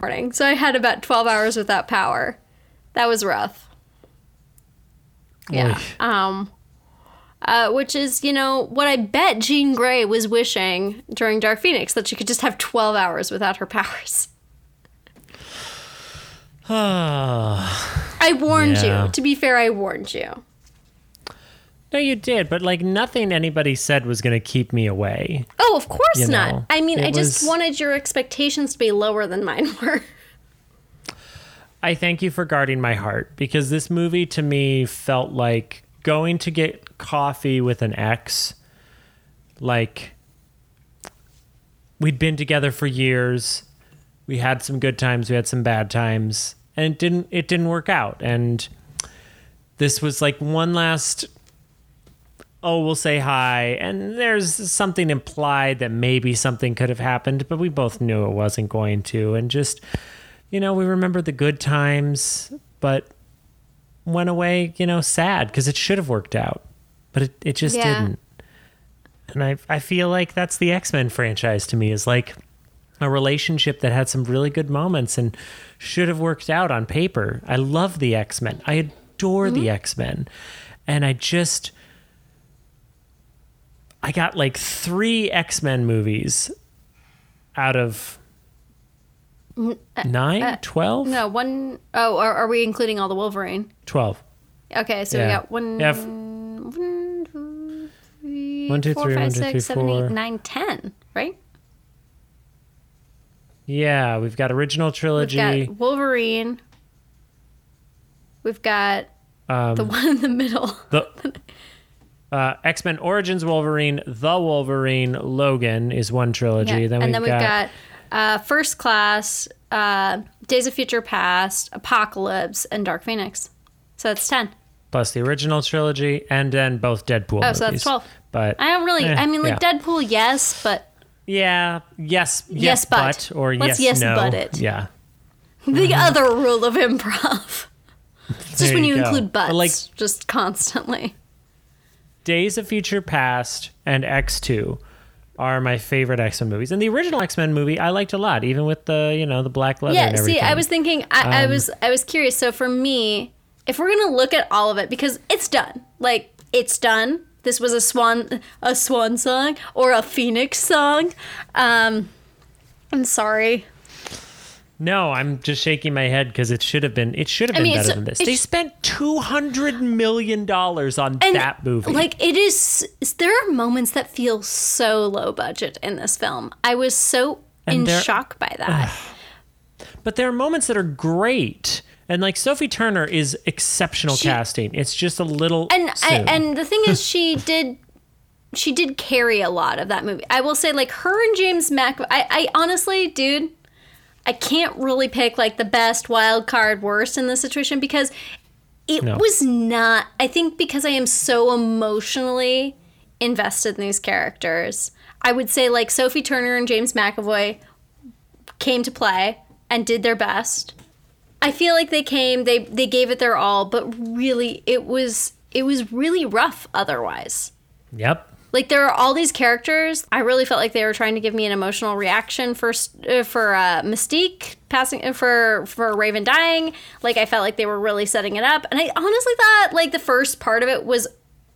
morning. So I had about 12 hours without power. That was rough. Yeah. Oy. Um uh, which is, you know, what I bet Jean Grey was wishing during Dark Phoenix that she could just have 12 hours without her powers. Ah. I warned Yeah. you. To be fair, I warned you. No, you did, but like nothing anybody said was going to keep me away. Oh, of course You not. know, I mean, it I just was- wanted your expectations to be lower than mine were. I thank you for guarding my heart because this movie to me felt like going to get coffee with an ex. Like we'd been together for years. We had some good times, we had some bad times, and it didn't it didn't work out. And this was like one last oh, we'll say hi. And there's something implied that maybe something could have happened, but we both knew it wasn't going to. And just, you know, we remember the good times, but went away, you know, sad because it should have worked out, but it, it just Yeah. didn't. And I, I feel like that's the X Men franchise to me is like a relationship that had some really good moments and should have worked out on paper. I love the X Men. I adore the mm-hmm. X Men. And I just, I got like three X Men movies out of nine, 12? No, one oh, are, are we including all the Wolverine? 12. Okay, so we got one, Yeah, one, two, three, One, two, four, three, five, one, two, six, three, seven, eight, four. nine, ten, right? Yeah, we've got original We've trilogy. got Wolverine. We've got um, the one in the middle. the uh, X Men Origins Wolverine, The Wolverine, Logan is one trilogy. Yeah. Then and we've then we've got, got, uh, First Class, uh, Days of Future Past, Apocalypse, and Dark Phoenix. So that's ten. plus the original trilogy, and then both Deadpool. Oh, so that's 12. But I don't really. Eh, I mean, like yeah. Deadpool, yes, but yeah, yes, yes, Yes, but. but, or Let's yes, yes, no. but it. Yeah, the other rule of improv. It's just when you include But, butts, like- just constantly. Days of Future Past and X Two are my favorite X Men movies, and the original X Men movie I liked a lot, even with the you know the black leather. Yeah, see, I was thinking, I, I Um, was, I was curious. So for me, if we're gonna look at all of it, because it's done, like it's done. This was a swan, a swan song or a phoenix song. Um, I'm sorry. No, I'm just shaking my head because it should have been. It should have I been mean, better than this. They spent two hundred million dollars on that movie. like it is, there are moments that feel so low budget in this film. I was so in And there- shock by that. but there are moments that are great, and like Sophie Turner is exceptional She- casting. It's just a little and I, and the thing is she did she did carry a lot of that movie i will say like her and james mac i, I honestly dude i can't really pick like the best wild card worst in this situation because it No. was not i think because i am so emotionally invested in these characters i would say like sophie turner and james mcavoy came to play and did their best I feel like they came, they they gave it their all, but really it was it was really rough otherwise. yep. Like there are all these characters. I really felt like they were trying to give me an emotional reaction for uh, for uh, Mystique passing uh, for for Raven dying. Like I felt like they were really setting it up, and I honestly thought like the first part of it was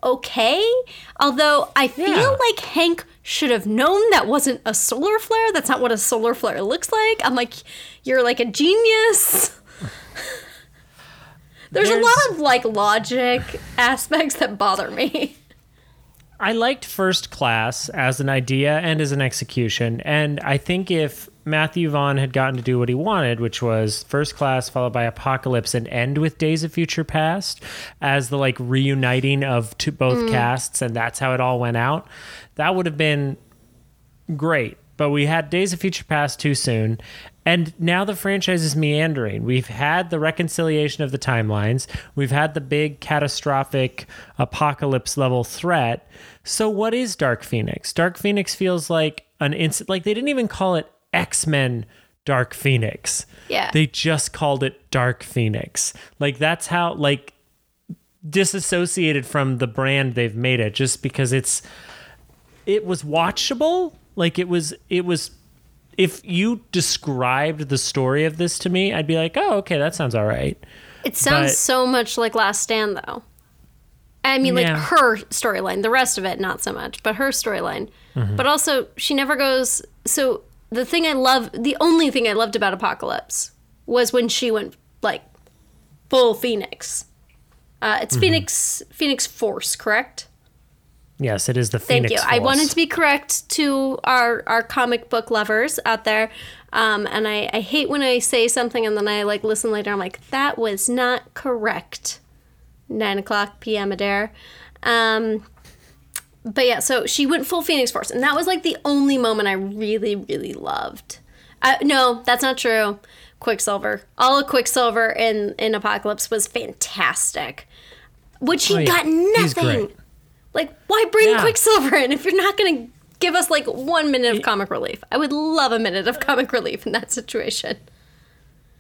okay. Although I feel Yeah. like Hank should have known that wasn't a solar flare. That's not what a solar flare looks like. I'm like, you're like a genius. There's, a lot of like logic aspects that bother me. I liked First Class as an idea and as an execution, and I think if Matthew Vaughn had gotten to do what he wanted, which was First Class followed by Apocalypse and end with Days of Future Past as the like reuniting of to both mm. casts, and that's how it all went out, that would have been great. But we had Days of Future Past too soon. And now the franchise is meandering. We've had the reconciliation of the timelines. We've had the big catastrophic apocalypse level threat. So what is Dark Phoenix? Dark Phoenix feels like an instant like they didn't even call it X-Men Dark Phoenix. Yeah. They just called it Dark Phoenix. Like that's how like disassociated from the brand they've made it just because it's it was watchable like it was it was if you described the story of this to me, I'd be like, "Oh, okay, that sounds all right." It sounds But- so much like Last Stand, though. I mean, like her storyline. The rest of it, not so much, but her storyline. Mm-hmm. But also, she never goes. So the thing I love, the only thing I loved about Apocalypse was when she went like full Phoenix. Uh, Mm-hmm. it's Phoenix Phoenix Force, correct? Yes, it is the Phoenix. Thank you. I wanted to be correct to our our comic book lovers out there, um, and I, I hate when I say something and then I like listen later. I'm like, that was not correct. Nine o'clock p.m. Adair. Um, but yeah, so she went full Phoenix Force, and that was like the only moment I really really loved. Uh, no, that's not true. Quicksilver, all of Quicksilver in in Apocalypse was fantastic. Which he Oh, yeah. got nothing. Like, why bring Yeah. Quicksilver in if you're not going to give us like one minute of comic relief? I would love a minute of comic relief in that situation.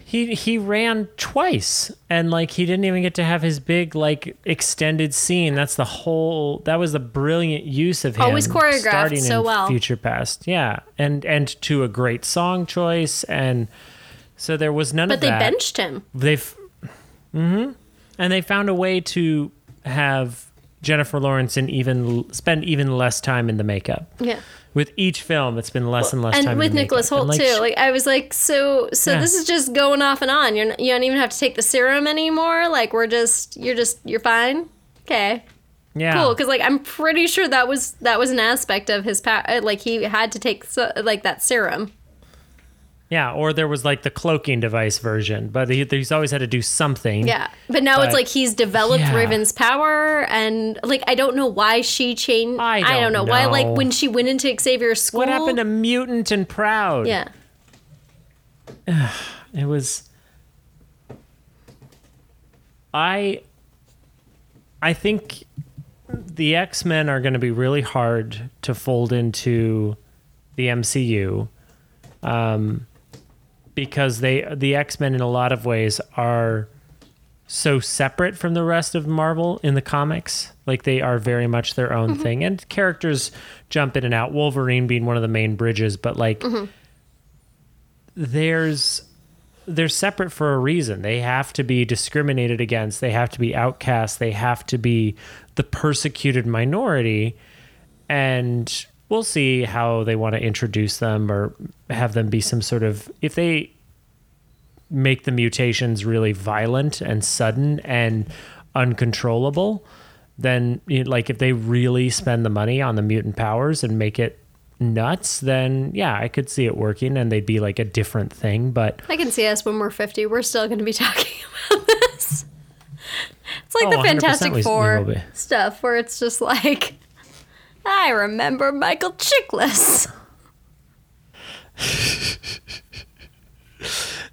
He he ran twice and like he didn't even get to have his big like extended scene. That's the whole that was the brilliant use of him. Always choreographed starting so in well. Future Past. Yeah. And and to a great song choice and so there was none But of that. But they benched him. They've Mm hmm and they found a way to have Jennifer Lawrence and even spend even less time in the makeup. Yeah. With each film, it's been less and less time. And in with the Nicholas makeup. Holt like, too. Like I was like, so so Yeah. this is just going off and on. You're you don't even have to take the serum anymore. Like we're just you're just you're fine. Okay. yeah. Cool, because like I'm pretty sure that was that was an aspect of his pa- uh, like he had to take so, like that serum. Yeah, or there was like the cloaking device version, but he, he's always had to do something. Yeah, but now it's like he's developed Yeah. Raven's power, and like I don't know why she changed. I don't don't know, why. Like when she went into Xavier's school. What happened to Mutant and Proud? Yeah, It was. I. I think the X Men are going to be really hard to fold into the MCU, um, because they the X Men in a lot of ways are so separate from the rest of Marvel in the comics. Like they are very much their own mm-hmm. thing, and characters jump in and out. Wolverine being one of the main bridges, but like mm-hmm. there's they're separate for a reason. They have to be discriminated against. They have to be outcast. They have to be the persecuted minority. And we'll see how they want to introduce them or have them be some sort of if they make the mutations really violent and sudden and uncontrollable, then like if they really spend the money on the mutant powers and make it nuts, then yeah, I could see it working and they'd be like a different thing. But I can see us when we're fifty. We're still going to be talking about this. It's like Oh, the Fantastic Four stuff, where it's just like, I remember Michael Chiklis.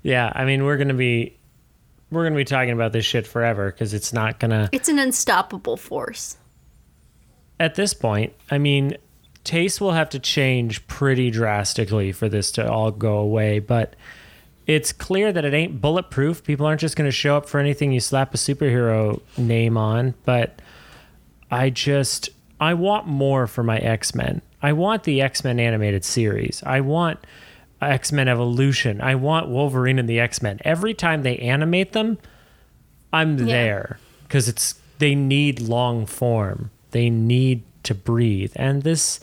yeah, I mean we're gonna be we're gonna be talking about this shit forever because it's not gonna It's an unstoppable force. at this point, I mean, taste will have to change pretty drastically for this to all go away, but it's clear that it ain't bulletproof. People aren't just going to show up for anything you slap a superhero name on, but I just I want more for my X-Men. I want the X-Men animated series. I want X-Men Evolution. I want Wolverine and the X-Men. Every time they animate them, I'm Yeah. there because it's they need long form. They need to breathe. And this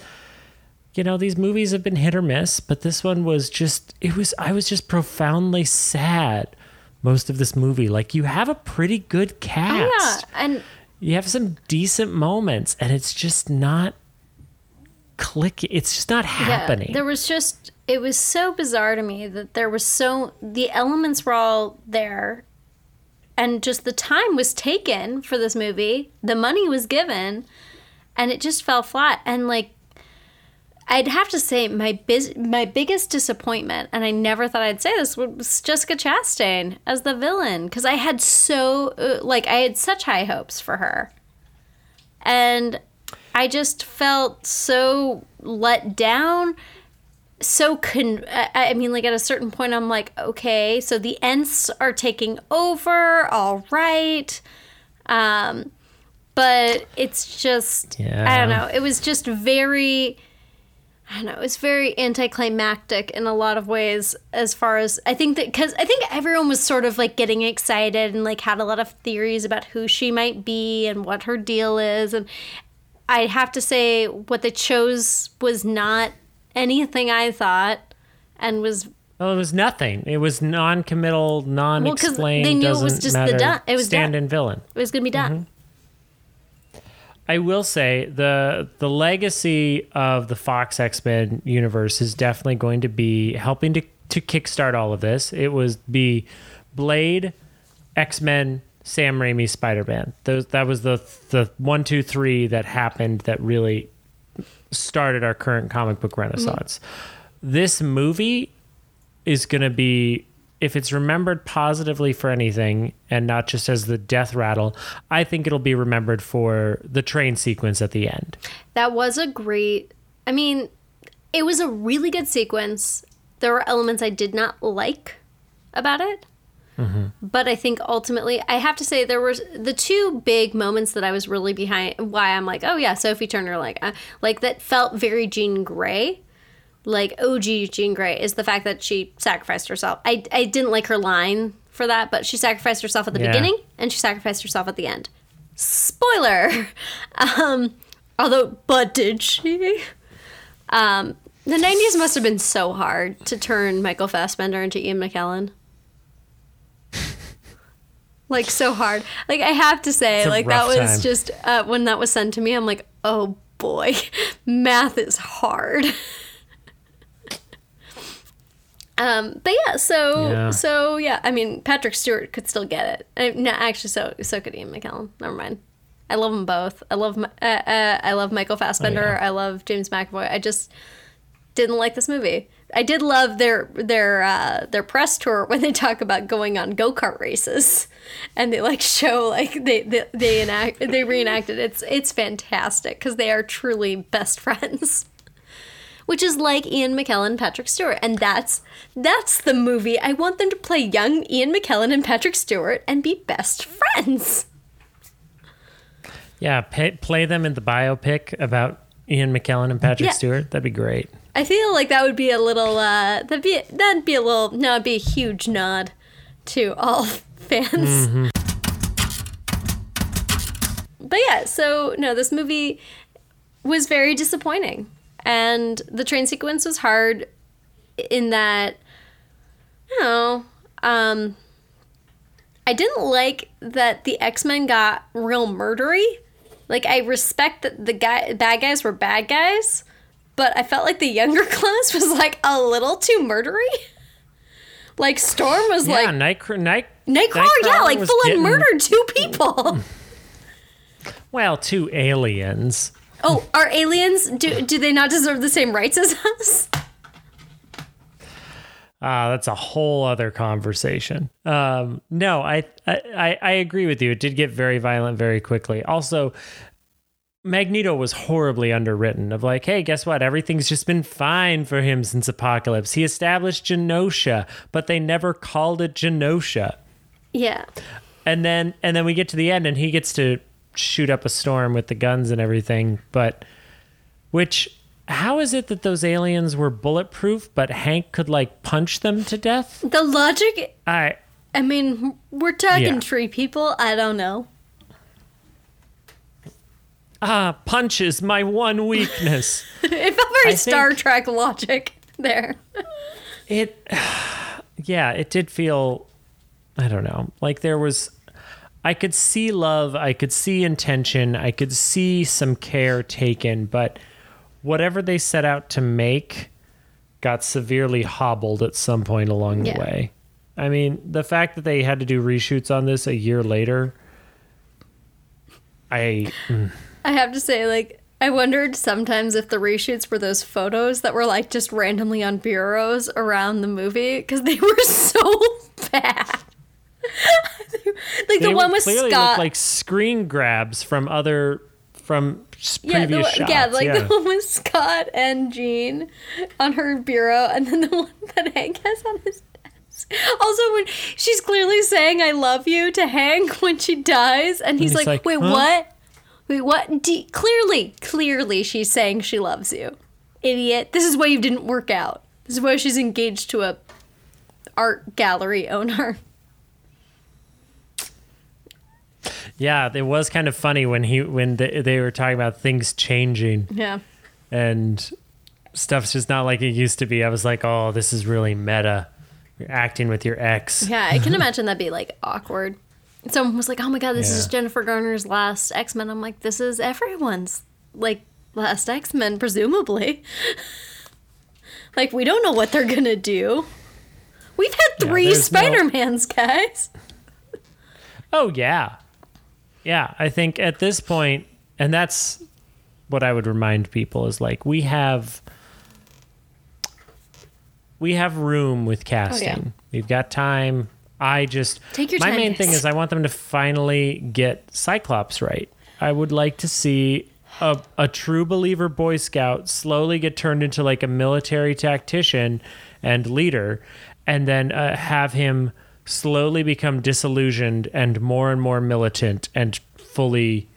you know, these movies have been hit or miss, but this one was just it was I was just profoundly sad most of this movie. Like you have a pretty good oh, cast. Yeah, and You have some decent moments and it's just not click it's just not happening. Yeah, there was just it was so bizarre to me that there was so the elements were all there and just the time was taken for this movie. The money was given and it just fell flat and like I'd have to say my biz- my biggest disappointment, and I never thought I'd say this, was Jessica Chastain as the villain because I had so uh, like I had such high hopes for her, and I just felt so let down. So con, I I mean, like at a certain point, I'm like, okay, so the Ents are taking over, all right. Um, but it's just I don't know. It was just very I don't know. It's very anticlimactic in a lot of ways. As far as I think that, because I think everyone was sort of like getting excited and like had a lot of theories about who she might be and what her deal is, and I have to say what they chose was not anything I thought, and was Well, it was nothing. It was non-committal, non-explained. they knew it was just the done- it was stand-in villain. it was gonna be done. Mm-hmm. I will say the the legacy of the Fox X Men universe is definitely going to be helping to to kickstart all of this. It was be Blade, X Men, Sam Raimi, Spider Man. Those that was the the one two three that happened that really started our current comic book renaissance. Mm-hmm. This movie is going to be if it's remembered positively for anything and not just as the death rattle i think it'll be remembered for the train sequence at the end That was a great. I mean, it was a really good sequence. There were elements I did not like about it. But I think ultimately, I have to say, there was the two big moments that I was really behind. Why I'm like, oh yeah, Sophie Turner, like, uh, like that felt very Jean Grey, like OG Jean Grey, is the fact that she sacrificed herself. I I didn't like her line for that, but she sacrificed herself at the Yeah. beginning and she sacrificed herself at the end. Spoiler. Um, although, but did she? Um, the 90s must have been so hard to turn Michael Fassbender into Ian McKellen. like, so hard. Like, I have to say, like, that was time. just, uh, when that was sent to me, I'm like, oh boy, math is hard. Um, but yeah, so Yeah. so yeah, I mean Patrick Stewart could still get it. Uh, no, actually, so so could Ian McKellen. Never mind. I love them both. I love uh, uh, I love Michael Fassbender. Oh, yeah. I love James McAvoy. I just didn't like this movie. I did love their their uh, their press tour when they talk about going on go kart races, and they like show like they they they enact they reenacted. It's it's fantastic because they are truly best friends which is like Ian McKellen and Patrick Stewart. And that's that's the movie. I want them to play young Ian McKellen and Patrick Stewart and be best friends. yeah pay, play them in the biopic about ian mckellen and patrick Yeah. stewart that'd be great I feel like that would be a little uh that'd be that'd be a little no, it'd be a huge nod to all fans. But yeah, so no, this movie was very disappointing. And the train sequence was hard in that you know, um I didn't like that the X-Men got real murdery. Like I respect that the guy bad guys were bad guys, but I felt like the younger class was like a little too murdery. Like Storm was yeah like Nightcrawler, Night, Nightcrawler, yeah, like full on murdered two people. well two aliens oh, are aliens? Do do they not deserve the same rights as us? Ah, that's a whole other conversation. Um, no, I, I I I agree with you. It did get very violent very quickly. Also, Magneto was horribly underwritten. Of like, hey, guess what? Everything's just been fine for him since Apocalypse. He established Genosha, but they never called it Genosha. Yeah. And then and then we get to the end, and he gets to shoot up a storm with the guns and everything. But which how is it that those aliens were bulletproof, but Hank could like punch them to death? The logic I I mean, we're talking Yeah. tree people. I don't know. Ah, punch is my one weakness. It felt very I Star think- Trek logic there. it, yeah, it did feel, I don't know, like there was, I could see love, I could see intention, I could see some care taken, but whatever they set out to make got severely hobbled at some point along the Yeah. way. I mean, the fact that they had to do reshoots on this a year later, I mm. I have to say, like, I wondered sometimes if the reshoots were those photos that were like just randomly on bureaus around the movie because they were so bad. like the one with clearly Scott. like screen grabs from other from yeah, the, shots. yeah, like yeah. the one with Scott and Jean on her bureau, and then the one that Hank has on his desk. Also, when she's clearly saying "I love you" to Hank when she dies, and he's, he's like, like, "Wait, huh? what? Wait, what?" D- clearly, clearly, she's saying she loves you. idiot. This is why you didn't work out. This is why she's engaged to a art gallery owner. Yeah, it was kind of funny when he when they, they were talking about things changing Yeah. and stuff's just not like it used to be. I was like, oh, this is really meta. You're acting with your ex. Yeah, I can imagine that'd be like awkward. Someone was like, "Oh my god, this is Jennifer Garner's last X Men." I'm like, "This is everyone's like last X Men, presumably." like we don't know what they're gonna do. We've had three there's no- Spider Mans, guys. Oh yeah, yeah. I think at this point, and that's what I would remind people is like we have we have room with casting. We've got time. I just Take your my time, main thing is I want them to finally get Cyclops right. I would like to see a, a true believer Boy Scout slowly get turned into like a military tactician and leader, and then uh, have him slowly become disillusioned and more and more militant and fully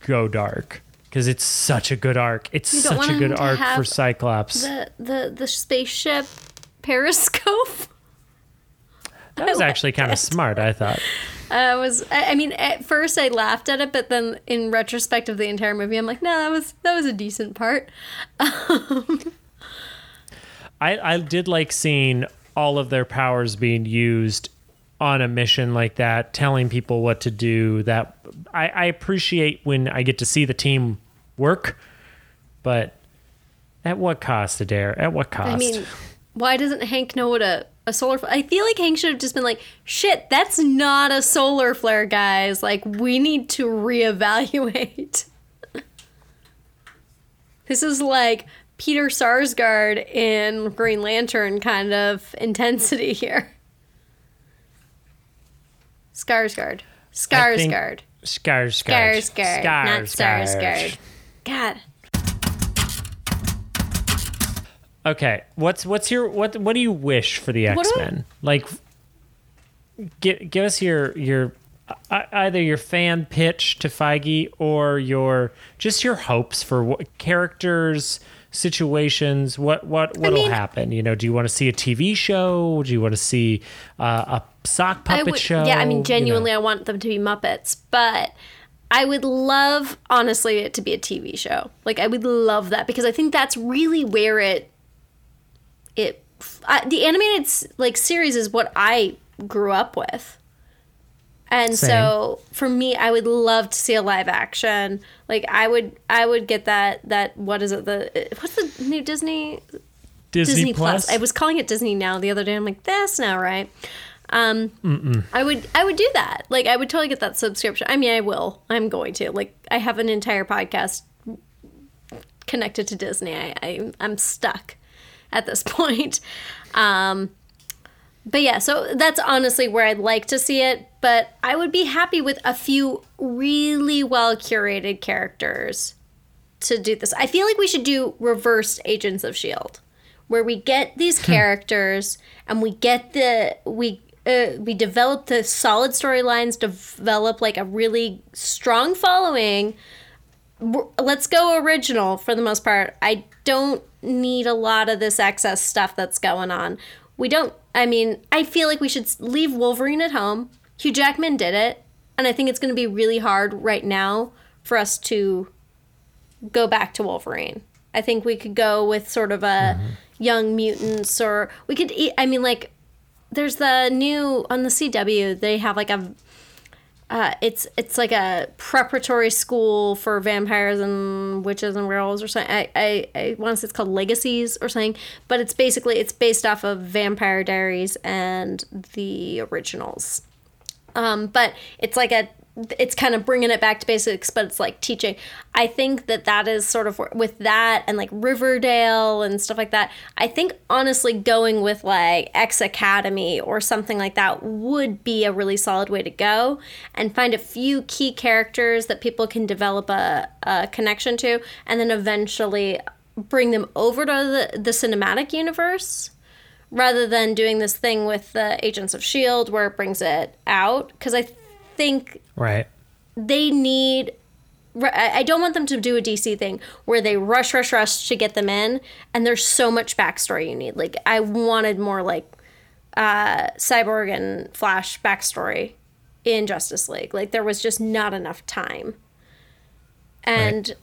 go dark. Because it's such a good arc. It's such a good arc for Cyclops. The the the spaceship periscope. that was I actually kind it. of smart, I thought. I was I I mean at first I laughed at it, but then in retrospect of the entire movie, I'm like, no, that was that was a decent part. Um, I, I did like seeing all of their powers being used on a mission like that, telling people what to do. That I, I appreciate when I get to see the team work, but at what cost, Adair? At what cost? I mean, why doesn't Hank know what a, a solar flare? I feel like Hank should have just been like, shit, that's not a solar flare, guys. Like, we need to reevaluate. this is like Peter Sarsgaard in Green Lantern kind of intensity here. Skarsgård. Skarsgård. Skarsgård. Skarsgård. Not Sarsgaard. God. Okay, what's what's your what what do you wish for the X Men? Like, give give us your your either your fan pitch to Feige or your just your hopes for what characters, situations. What what what'll mean- happen? You know, do you want to see a TV show? Do you want to see uh, a sock I puppet would, show? Yeah, I You mean, know? genuinely, I want them to be Muppets, but I would love, honestly, it to be a TV show. Like, I would love that because I think that's really where it, it, I, the animated like series is what I grew up with. And so for me, I would love to see a live action. Like I would, I would get that. That what is it? The what's the new Disney Disney, Disney Plus. Plus. I was calling it Disney now the other day. I'm like, that's now right. Um, I would I would do that. Like I would totally get that subscription. I mean, I will. I'm going to. Like I have an entire podcast connected to Disney. I, I I'm stuck at this point. Um, but yeah, so that's honestly where I'd like to see it. But I would be happy with a few really well curated characters to do this. I feel like we should do reversed Agents of Shield, where we get these characters and we get the we uh, we develop the solid storylines, develop like a really strong following. We're- Let's go original for the most part. I don't need a lot of this excess stuff that's going on. We don't. I mean, I feel like we should leave Wolverine at home. Hugh Jackman did it, and I think it's going to be really hard right now for us to go back to Wolverine. I think we could go with sort of a mm-hmm. young mutants, or we could. I mean, like, there's the new on the CW. They have like a. Uh, it's it's like a preparatory school for vampires and witches and werewolves or something. I I, I want to say it's called Legacies or something, but it's basically it's based off of Vampire Diaries and the originals. Um, but it's like a it's kind of bringing it back to basics but it's like teaching i think that that is sort of with that and like riverdale and stuff like that i think honestly going with like x academy or something like that would be a really solid way to go and find a few key characters that people can develop a, a connection to and then eventually bring them over to the, the cinematic universe rather than doing this thing with the Agents of S.H.I.E.L.D. where it brings it out. Because I think right. they need I I don't want them to do a DC thing where they rush, rush, rush to get them in, and there's so much backstory you need. Like I wanted more like uh, Cyborg and Flash backstory in Justice League. Like there was just not enough time, and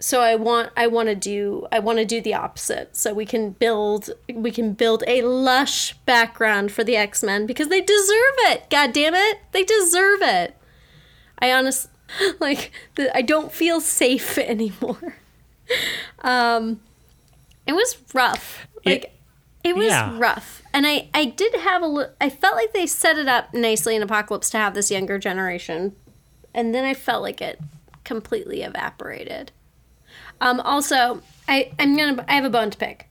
so I want I want to do I want to do the opposite. So we can build we can build a lush background for the X Men because they deserve it. God damn it, they deserve it. I honestly like the, I don't feel safe anymore. um, it was rough. Like It- it, was yeah. rough, and I I did have a I felt like they set it up nicely in Apocalypse to have this younger generation, and then I felt like it completely evaporated. Um, also, I I'm gonna I have a bone to pick.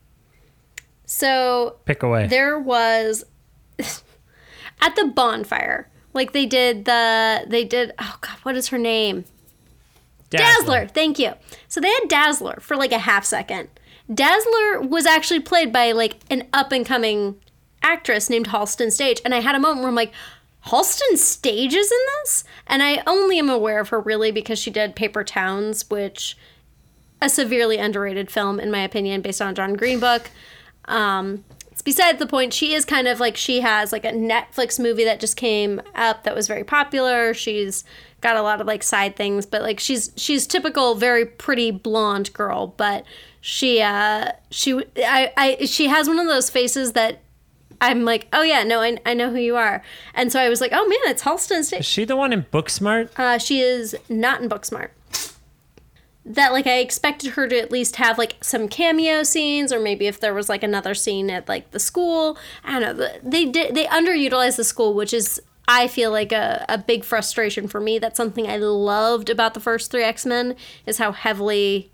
So Pick away. there was at the bonfire, like they did the they did oh god, what is her name? Dazzler. Thank you. So they had Dazzler for like a half second. Dazzler was actually played by like an up and coming actress named Halston Sage, and I had a moment where I'm like, Halston Sage is in this, and I only am aware of her really because she did Paper Towns, which a severely underrated film in my opinion, based on John Green book. Um, it's beside the point. She is kind of like she has like a Netflix movie that just came up that was very popular. She's got a lot of like side things, but like she's she's typical very pretty blonde girl, but she uh she I I she has one of those faces that I'm like, oh yeah, no, I, I know who you are, and so I was like, oh man, it's Halston. Is she the one in Booksmart? uh, she is not in Booksmart. That like I expected her to at least have like some cameo scenes, or maybe if there was like another scene at like the school. I don't know. They did they underutilized the school, which is I feel like a, a big frustration for me. That's something I loved about the first three X Men is how heavily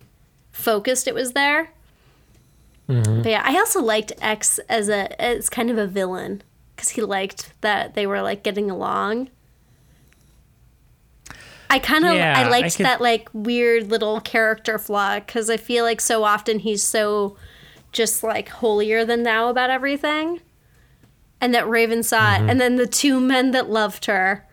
focused it was there. Mm-hmm. But yeah, I also liked X as a as kind of a villain because he liked that they were like getting along. I kind of Yeah, I I liked could- that like weird little character flaw because I feel like so often he's so just like holier than thou about everything, and that Raven saw it, mm-hmm. and then the two men that loved her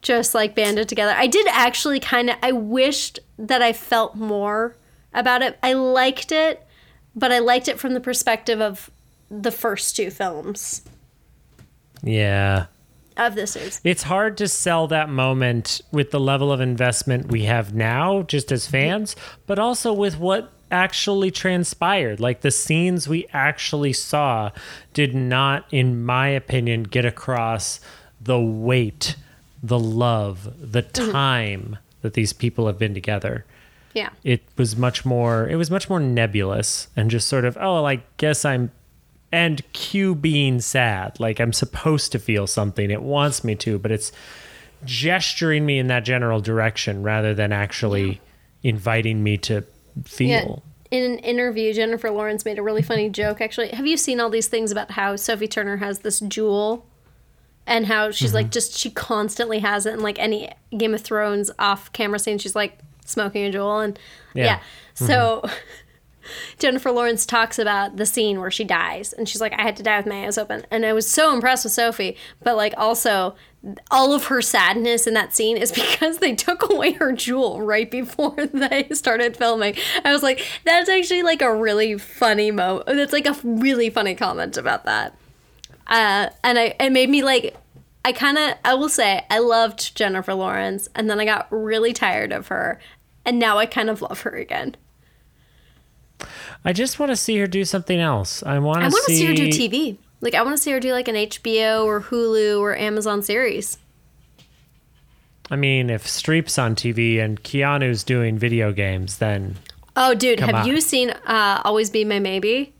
just like banded together. I did actually kind of I wished that I felt more about it. I liked it, but I liked it from the perspective of the first two films Yeah. Of the series. It's hard to sell that moment with the level of investment we have now, just as fans, but also with what actually transpired. Like the scenes we actually saw did not, in my opinion, get across the weight, the love, the mm-hmm. time that these people have been together. Yeah. It was much more it was much more nebulous and just sort of, oh, well, I guess I'm and Q being sad. Like I'm supposed to feel something. It wants me to, but it's gesturing me in that general direction rather than actually inviting me to feel. Yeah. In an interview, Jennifer Lawrence made a really funny joke. Actually, have you seen all these things about how Sophie Turner has this Juul, and how she's Mm-hmm. like just she constantly has it in like any Game of Thrones off camera scene. She's like smoking a Juul, and yeah. Yeah. So Jennifer Lawrence talks about the scene where she dies, and she's like, "I had to die with my eyes open," and I was so impressed with Sophie. But like also, all of her sadness in that scene is because they took away her Juul right before they started filming. I was like, that's actually like a really funny moment. That's like a really funny comment about that. Uh, and I it made me like. I kind of, I will say, I loved Jennifer Lawrence, and then I got really tired of her, and now I kind of love her again. I just want to see her do something else. I want I to want to see, see her do TV. Like I want to see her do like an HBO or Hulu or Amazon series. I mean, if Streep's on TV and Keanu's doing video games, then Oh, dude, have on. you seen uh, Always Be My Maybe?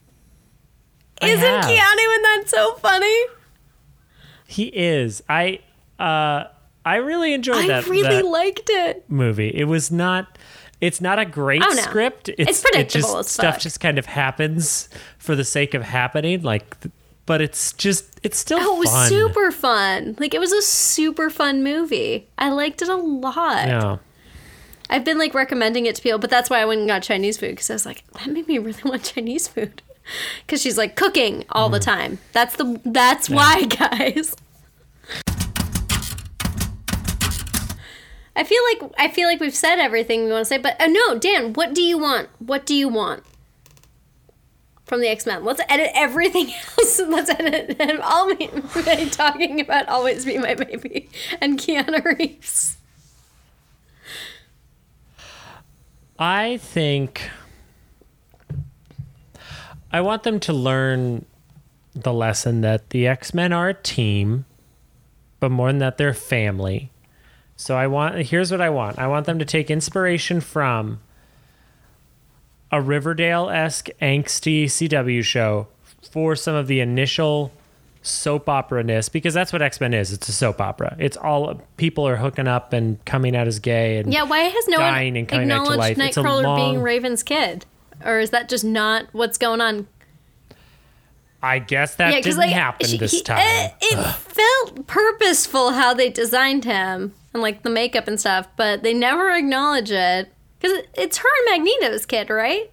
I Isn't have. Keanu in that so funny? he is. I uh I really enjoyed I that. I really that liked it. movie. It was not. It's not a great Oh, no. script. It's it predictable just, as Stuff just kind of happens for the sake of happening. Like, but it's just it's still Oh, it was super fun. Like it was a super fun movie. I liked it a lot. Yeah. I've been like recommending it to people, but that's why I went and got Chinese food because I was like, that made me really want Chinese food. Because she's like cooking all Mm. the time. That's the that's why, guys. I feel like I feel like we've said everything we want to say, but uh, no, Dan, what do you want? What do you want from the X Men? Let's edit everything else. Let's edit and all me talking about "Always Be My Baby" and Keanu Reeves. I think I want them to learn the lesson that the X Men are a team, but more than that, they're family. So I want here's what I want. I want them to take inspiration from a Riverdale esque angsty CW show for some of the initial soap opera ness because that's what X Men is. It's a soap opera. It's all people are hooking up and coming out as gay and Yeah, why has no dying one and coming back to acknowledged life. It's a Nightcrawler being Raven's kid? Or is that just not what's going on? I guess that Yeah, didn't like happen she- this he- time. eh, It, felt purposeful how they designed him and like the makeup and stuff, but they never acknowledge it because it's her and Magneto's kid, right?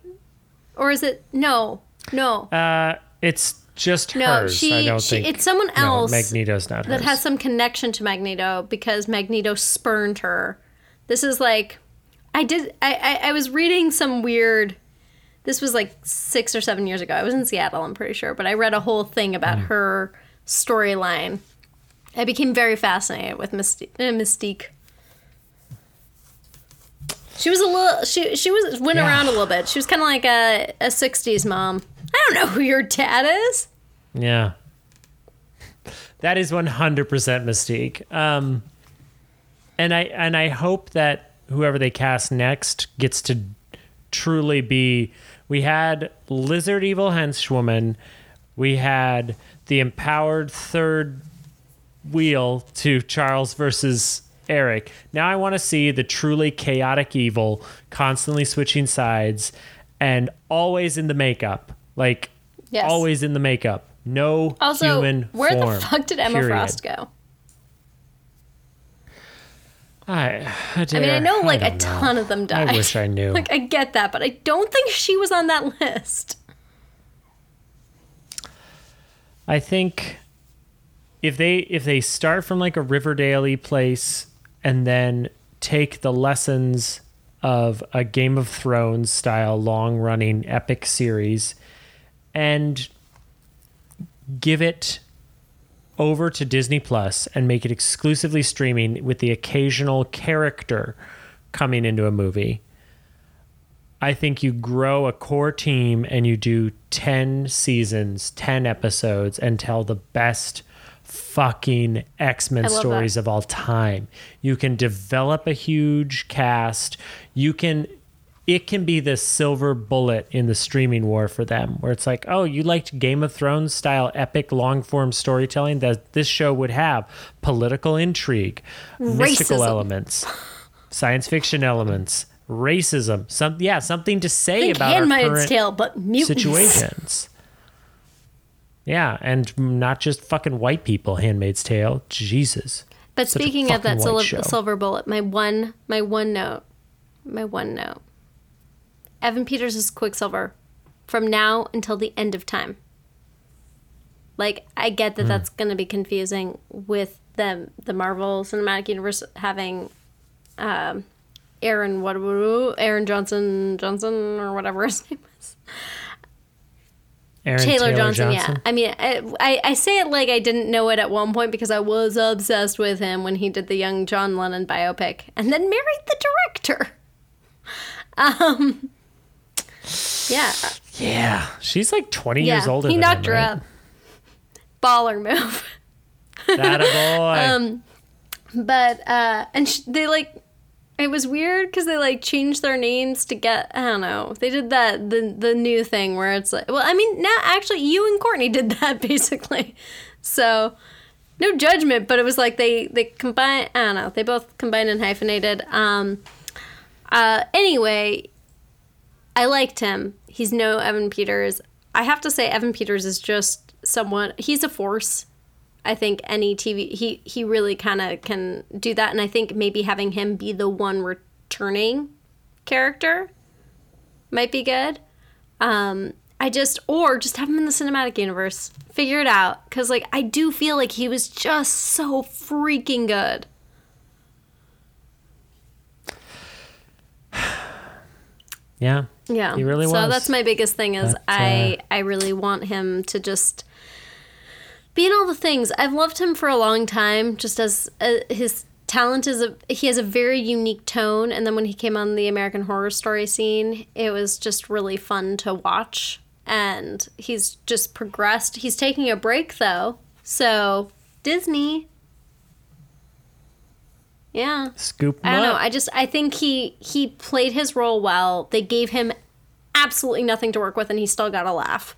Or is it no, no, Uh, it's just no? hers. she, I don't she think it's someone no, else Magneto's not that hers. has some connection to Magneto because Magneto spurned her. This is like, I did. I, I I was reading some weird. This was like six or seven years ago. I was in Seattle, I'm pretty sure, but I read a whole thing about Hmm. her storyline. I became very fascinated with Mystique. Uh, Mystique. She was a little. She she was went Yeah. around a little bit. She was kind of like a a '60s mom. I don't know who your dad is. Yeah. That is 100% Mystique. Um, and I and I hope that whoever they cast next gets to truly be. We had Lizard Evil Henchwoman. We had the empowered third wheel to Charles versus Eric. Now I want to see the truly chaotic evil, constantly switching sides, and always in the makeup. Like Yes. always in the makeup. No Also, human where form. the fuck did Emma period. Frost go? I, I mean, I know like a know. ton of them died. I wish I knew. Like, I get that, but I don't think she was on that list. I think if they if they start from like a Riverdale place and then take the lessons of a Game of Thrones style long running epic series and give it over to Disney Plus and make it exclusively streaming with the occasional character coming into a movie. I think you grow a core team and you do 10 seasons, 10 episodes, and tell the best fucking X Men stories that. of all time. You can develop a huge cast. You can. It can be the silver bullet in the streaming war for them, where it's like, oh, you liked Game of Thrones style epic long form storytelling that this show would have political intrigue, mystical elements, science fiction elements, racism, some yeah, something to say Think about our current Tale, but mutants. situations. Yeah, and not just fucking white people. Handmaid's Tale, Jesus. But Such speaking of that white silver, silver bullet, my one, my one note, my one note. Evan Peters is Quicksilver from now until the end of time. Like I get that that's going to be confusing with them, the Marvel Cinematic Universe having um, Aaron what Aaron Johnson Johnson or whatever his name is. Aaron Taylor, Johnson, yeah. I mean, I, I, say it like I didn't know it at one point because I was obsessed with him when he did the young John Lennon biopic and then married the director. Um, yeah, Yeah, she's like twenty yeah. years older. he than knocked him, her right? up. Baller move. That a boy. Um, But uh, and sh- they like it was weird because they like changed their names to get I don't know they did that the the new thing where it's like well I mean now actually you and Courtney did that basically. So no judgment but it was like they they combine I don't know they both combined and hyphenated. Um uh anyway I liked him. He's no Evan Peters. I have to say Evan Peters is just someone he's a force I think any TV he he really kind of can do that, and I think maybe having him be the one returning character might be good. Um, I just or just have him in the cinematic universe, figure it out, because like I do feel like he was just so freaking good. Yeah. Yeah. He really so was. So that's my biggest thing is but, uh... I I really want him to just be in all the things. I've loved him for a long time just as uh, his talent is a he has a very unique tone and then when he came on the American Horror Story scene, it was just really fun to watch and he's just progressed. He's taking a break though. So, Disney yeah. Scoop I don't know. I just I think he he played his role well. They gave him absolutely nothing to work with, and he still got a laugh.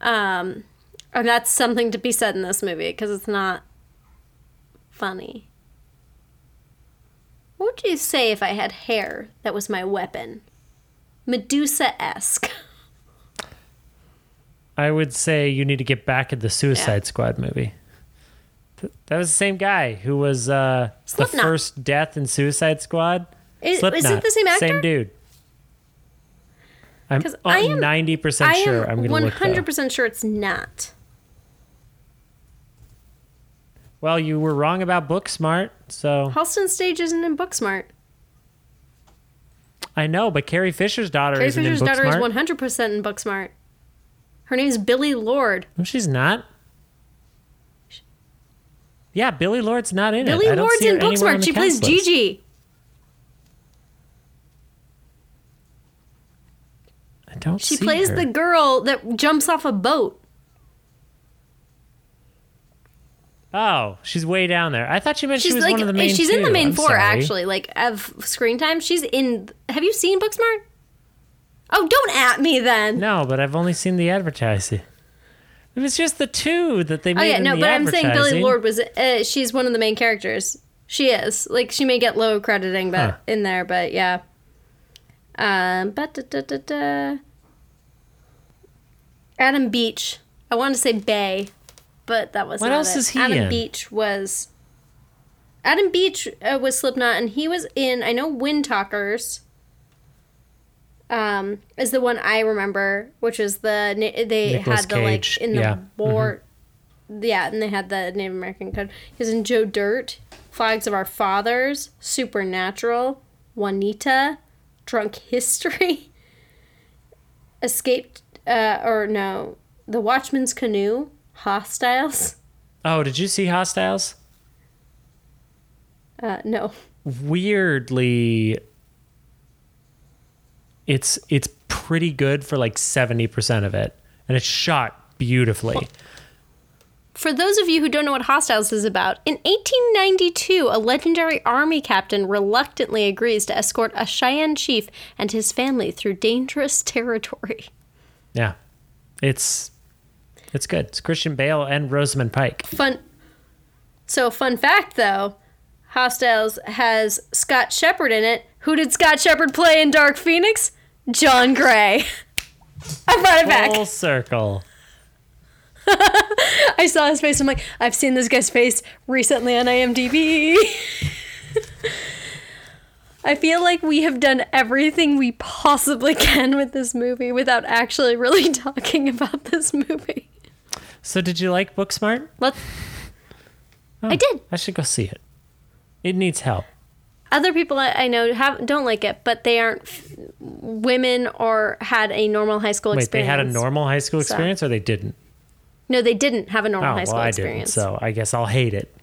Um, and that's something to be said in this movie because it's not funny. What would you say if I had hair that was my weapon? Medusa esque. I would say you need to get back at the Suicide Squad movie. Th- That was the same guy who was uh, the first death in Suicide Squad. Is, is it the same actor? Same dude. I'm 'Cause I am- ninety percent I sure. am I'm going to look. hundred though. percent sure it's not. Well, you were wrong about Booksmart, so Halston Sage isn't in Booksmart. I know. But Carrie Fisher's daughter Carrie isn't Fisher's in daughter is one hundred percent in Booksmart. Her name's Billie Lourd. No, she's not. Yeah, Billie Lourd's not in Billie it. Don't Lourd's in Booksmart. She plays list. Gigi. I don't She plays her. the girl that jumps off a boat. Oh, she's way down there. I thought she meant She's she was like one of the main. she's in the main I'm four sorry. actually, like of screen time. She's in. Have you seen Booksmart? Oh, don't at me then. No, but I've only seen the advertising. It was just the two that they made. oh yeah, no, but I'm saying Billie. Lourd was. Uh, she's one of the main characters. She is like she may get low crediting, but Huh. in there, but yeah. Um, but da, da, da, da. Adam Beach. I wanted to say Bay, but that was What else it. is he Adam in? Beach was. Adam Beach uh, was Slipknot, and he was in. I know Wind Talkers. Um, is the one I remember, which is the they Nicolas had the like in the yeah. Mm-hmm. war. Yeah, and they had the Native American code. He was in Joe Dirt, Flags of Our Fathers, Supernatural, Juanita, Drunk History, Escaped, uh, or no, The Watchman's Canoe, Hostiles. Oh, did you see Hostiles? Uh, no. Weirdly, it's it's pretty good for like seventy percent of it, and it's shot beautifully. For those of you who don't know what Hostiles is about, in 1892, a legendary army captain reluctantly agrees to escort a Cheyenne chief and his family through dangerous territory. Yeah, it's it's good. It's Christian Bale and Rosamund Pike. Fun. So, fun fact though, Hostiles has Scott Shepherd in it. Who did Scott Shepherd play in Dark Phoenix? John Grey. I brought it back. Full circle. I saw his face. I'm like, I've seen this guy's face recently on IMDb. I feel like we have done everything we possibly can with this movie without actually really talking about this movie. So, did you like Booksmart? Let's. Oh, I did. I should go see it. It needs help. Other people I know have don't like it, but they aren't f- women or had a normal high school experience. Wait, experience. they had a normal high school So- experience, or they didn't? No, they didn't have a normal Oh, high well, school I didn't. experience. So I guess I'll hate it.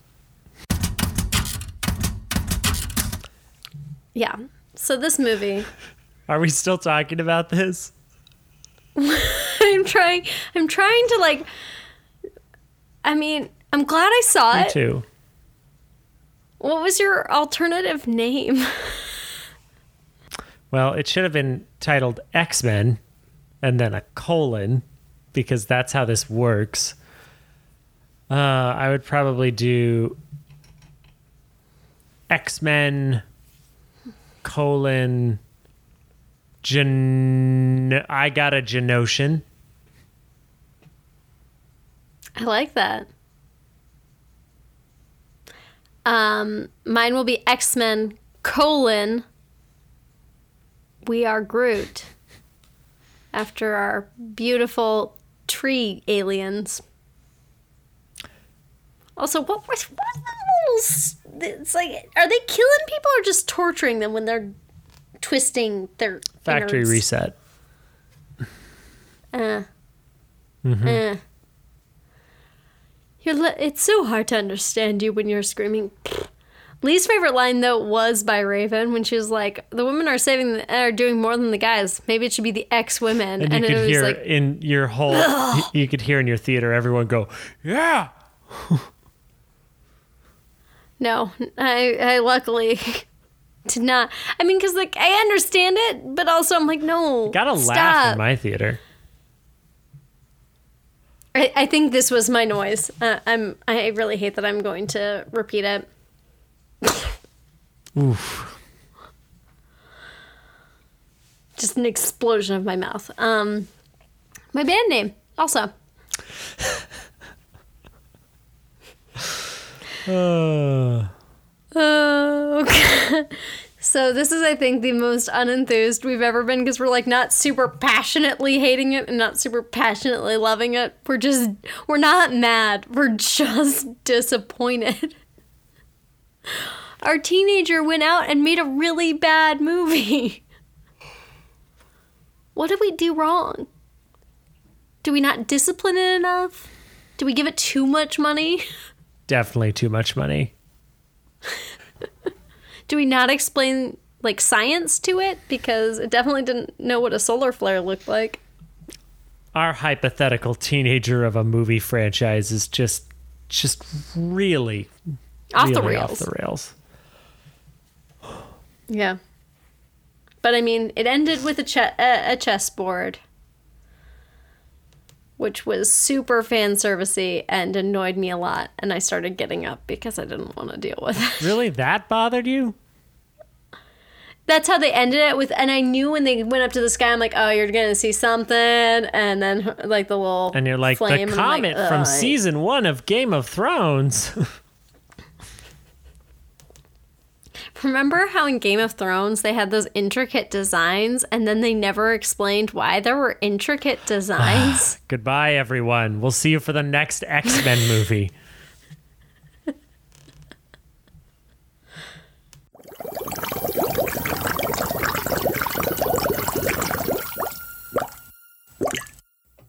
Yeah. So this movie, Are we still talking about this? I'm trying. I'm trying to like. I mean, I'm glad I saw Me it. too. What was your alternative name? Well, it should have been titled X Men and then a colon because that's how this works. Uh, I would probably do X Men colon Gen. I got a Genosian. I like that. Um, mine will be X Men colon. We are Groot. After our beautiful tree aliens. Also, what was what was the little? s- It's like, are they killing people or just torturing them when they're twisting their Factory innards. reset. Uh. Uh. Le- it's so hard to understand you when you're screaming. Least favorite line though was by Raven when she was like, "The women are saving, the, are doing more than the guys. Maybe it should be the ex women." And you it could was hear like, in your whole, you could hear in your theater everyone go, yeah. No, I, I luckily did not. I mean, because like I understand it, but also I'm like, no, Gotta stop. laugh in my theater. I, I think this was my noise. Uh, I'm. I really hate that I'm going to repeat it. Oof. Just an explosion of my mouth. Um, my band name also. Uh, Oh, okay. So this is, I think, the most unenthused we've ever been because we're like not super passionately hating it and not super passionately loving it. We're just, we're not mad. We're just disappointed. Our teenager went out and made a really bad movie. What did we do wrong? Do we not discipline it enough? Do we give it too much money? definitely too much money. Do we not explain like science to it because it definitely didn't know what a solar flare looked like? Our hypothetical teenager of a movie franchise is just, just really Off the rails. Off the rails. Yeah. But I mean, it ended with a che- a, a chessboard, which was super fan servicey and annoyed me a lot. And I started getting up because I didn't want to deal with it. Really, that bothered you? That's how they ended it with, and I knew when they went up to the sky, I'm like, oh, you're gonna see something, and then like the little And you're like flame, the and I'm like, comet from "Ugh." season one of Game of Thrones. Remember how in Game of Thrones they had those intricate designs and then they never explained why there were intricate designs? Goodbye, everyone. We'll see you for the next X Men movie.